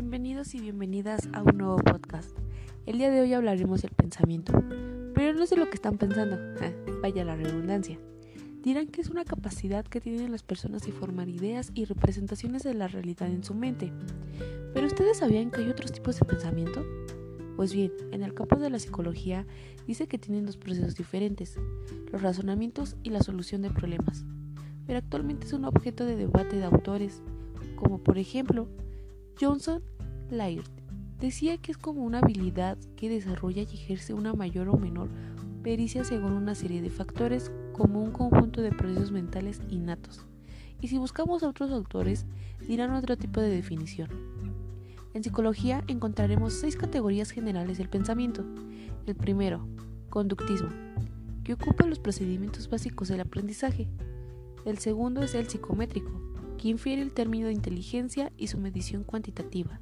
Bienvenidos y bienvenidas a un nuevo podcast. El día de hoy hablaremos del pensamiento, pero no sé lo que están pensando, vaya la redundancia. Dirán que es una capacidad que tienen las personas de formar ideas y representaciones de la realidad en su mente. Pero ustedes sabían que hay otros tipos de pensamiento? Pues bien, en el campo de la psicología dice que tienen dos procesos diferentes, los razonamientos y la solución de problemas. Pero actualmente es un objeto de debate de autores, como por ejemplo Johnson Laird decía que es como una habilidad que desarrolla y ejerce una mayor o menor pericia según una serie de factores como un conjunto de procesos mentales innatos. Y si buscamos a otros autores, dirán otro tipo de definición. En psicología encontraremos seis categorías generales del pensamiento. El primero, conductismo, que ocupa los procedimientos básicos del aprendizaje. El segundo es el psicométrico, que infiere el término de inteligencia y su medición cuantitativa.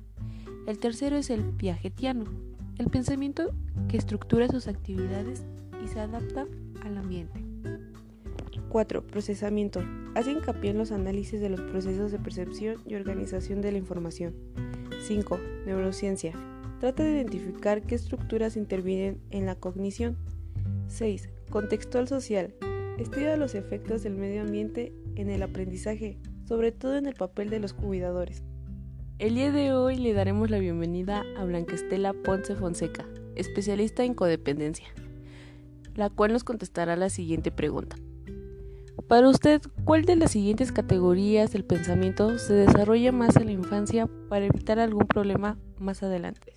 El tercero es el piagetiano, el pensamiento que estructura sus actividades y se adapta al ambiente. 4. Procesamiento. Hace hincapié en los análisis de los procesos de percepción y organización de la información. 5. Neurociencia. Trata de identificar qué estructuras intervienen en la cognición. 6. Contextual social. Estudia los efectos del medio ambiente en el aprendizaje, sobre todo en el papel de los cuidadores. El día de hoy le daremos la bienvenida a Blanquestela Ponce Fonseca, especialista en codependencia, la cual nos contestará la siguiente pregunta. Para usted, ¿cuál de las siguientes categorías del pensamiento se desarrolla más en la infancia para evitar algún problema más adelante?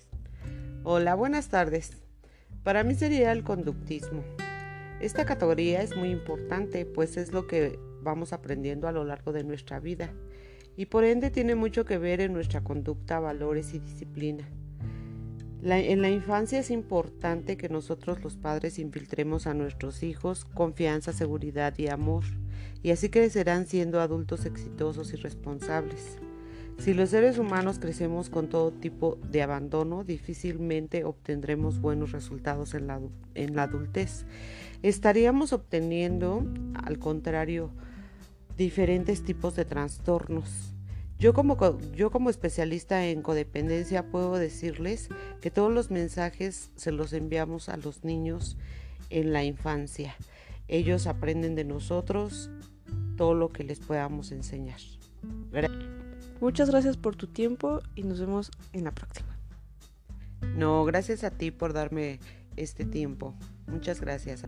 Hola, buenas tardes. Para mí sería el conductismo. Esta categoría es muy importante, pues es lo que vamos aprendiendo a lo largo de nuestra vida y por ende tiene mucho que ver en nuestra conducta, valores y disciplina. en la infancia es importante que nosotros los padres infiltremos a nuestros hijos confianza, seguridad y amor, y así crecerán siendo adultos exitosos y responsables. Si los seres humanos crecemos con todo tipo de abandono, difícilmente obtendremos buenos resultados en la, en la adultez. Estaríamos obteniendo, al contrario, diferentes tipos de trastornos. Yo como, yo como especialista en codependencia puedo decirles que todos los mensajes se los enviamos a los niños en la infancia. Ellos aprenden de nosotros todo lo que les podamos enseñar. Muchas gracias por tu tiempo y nos vemos en la próxima. No, gracias a ti por darme este tiempo. Muchas gracias.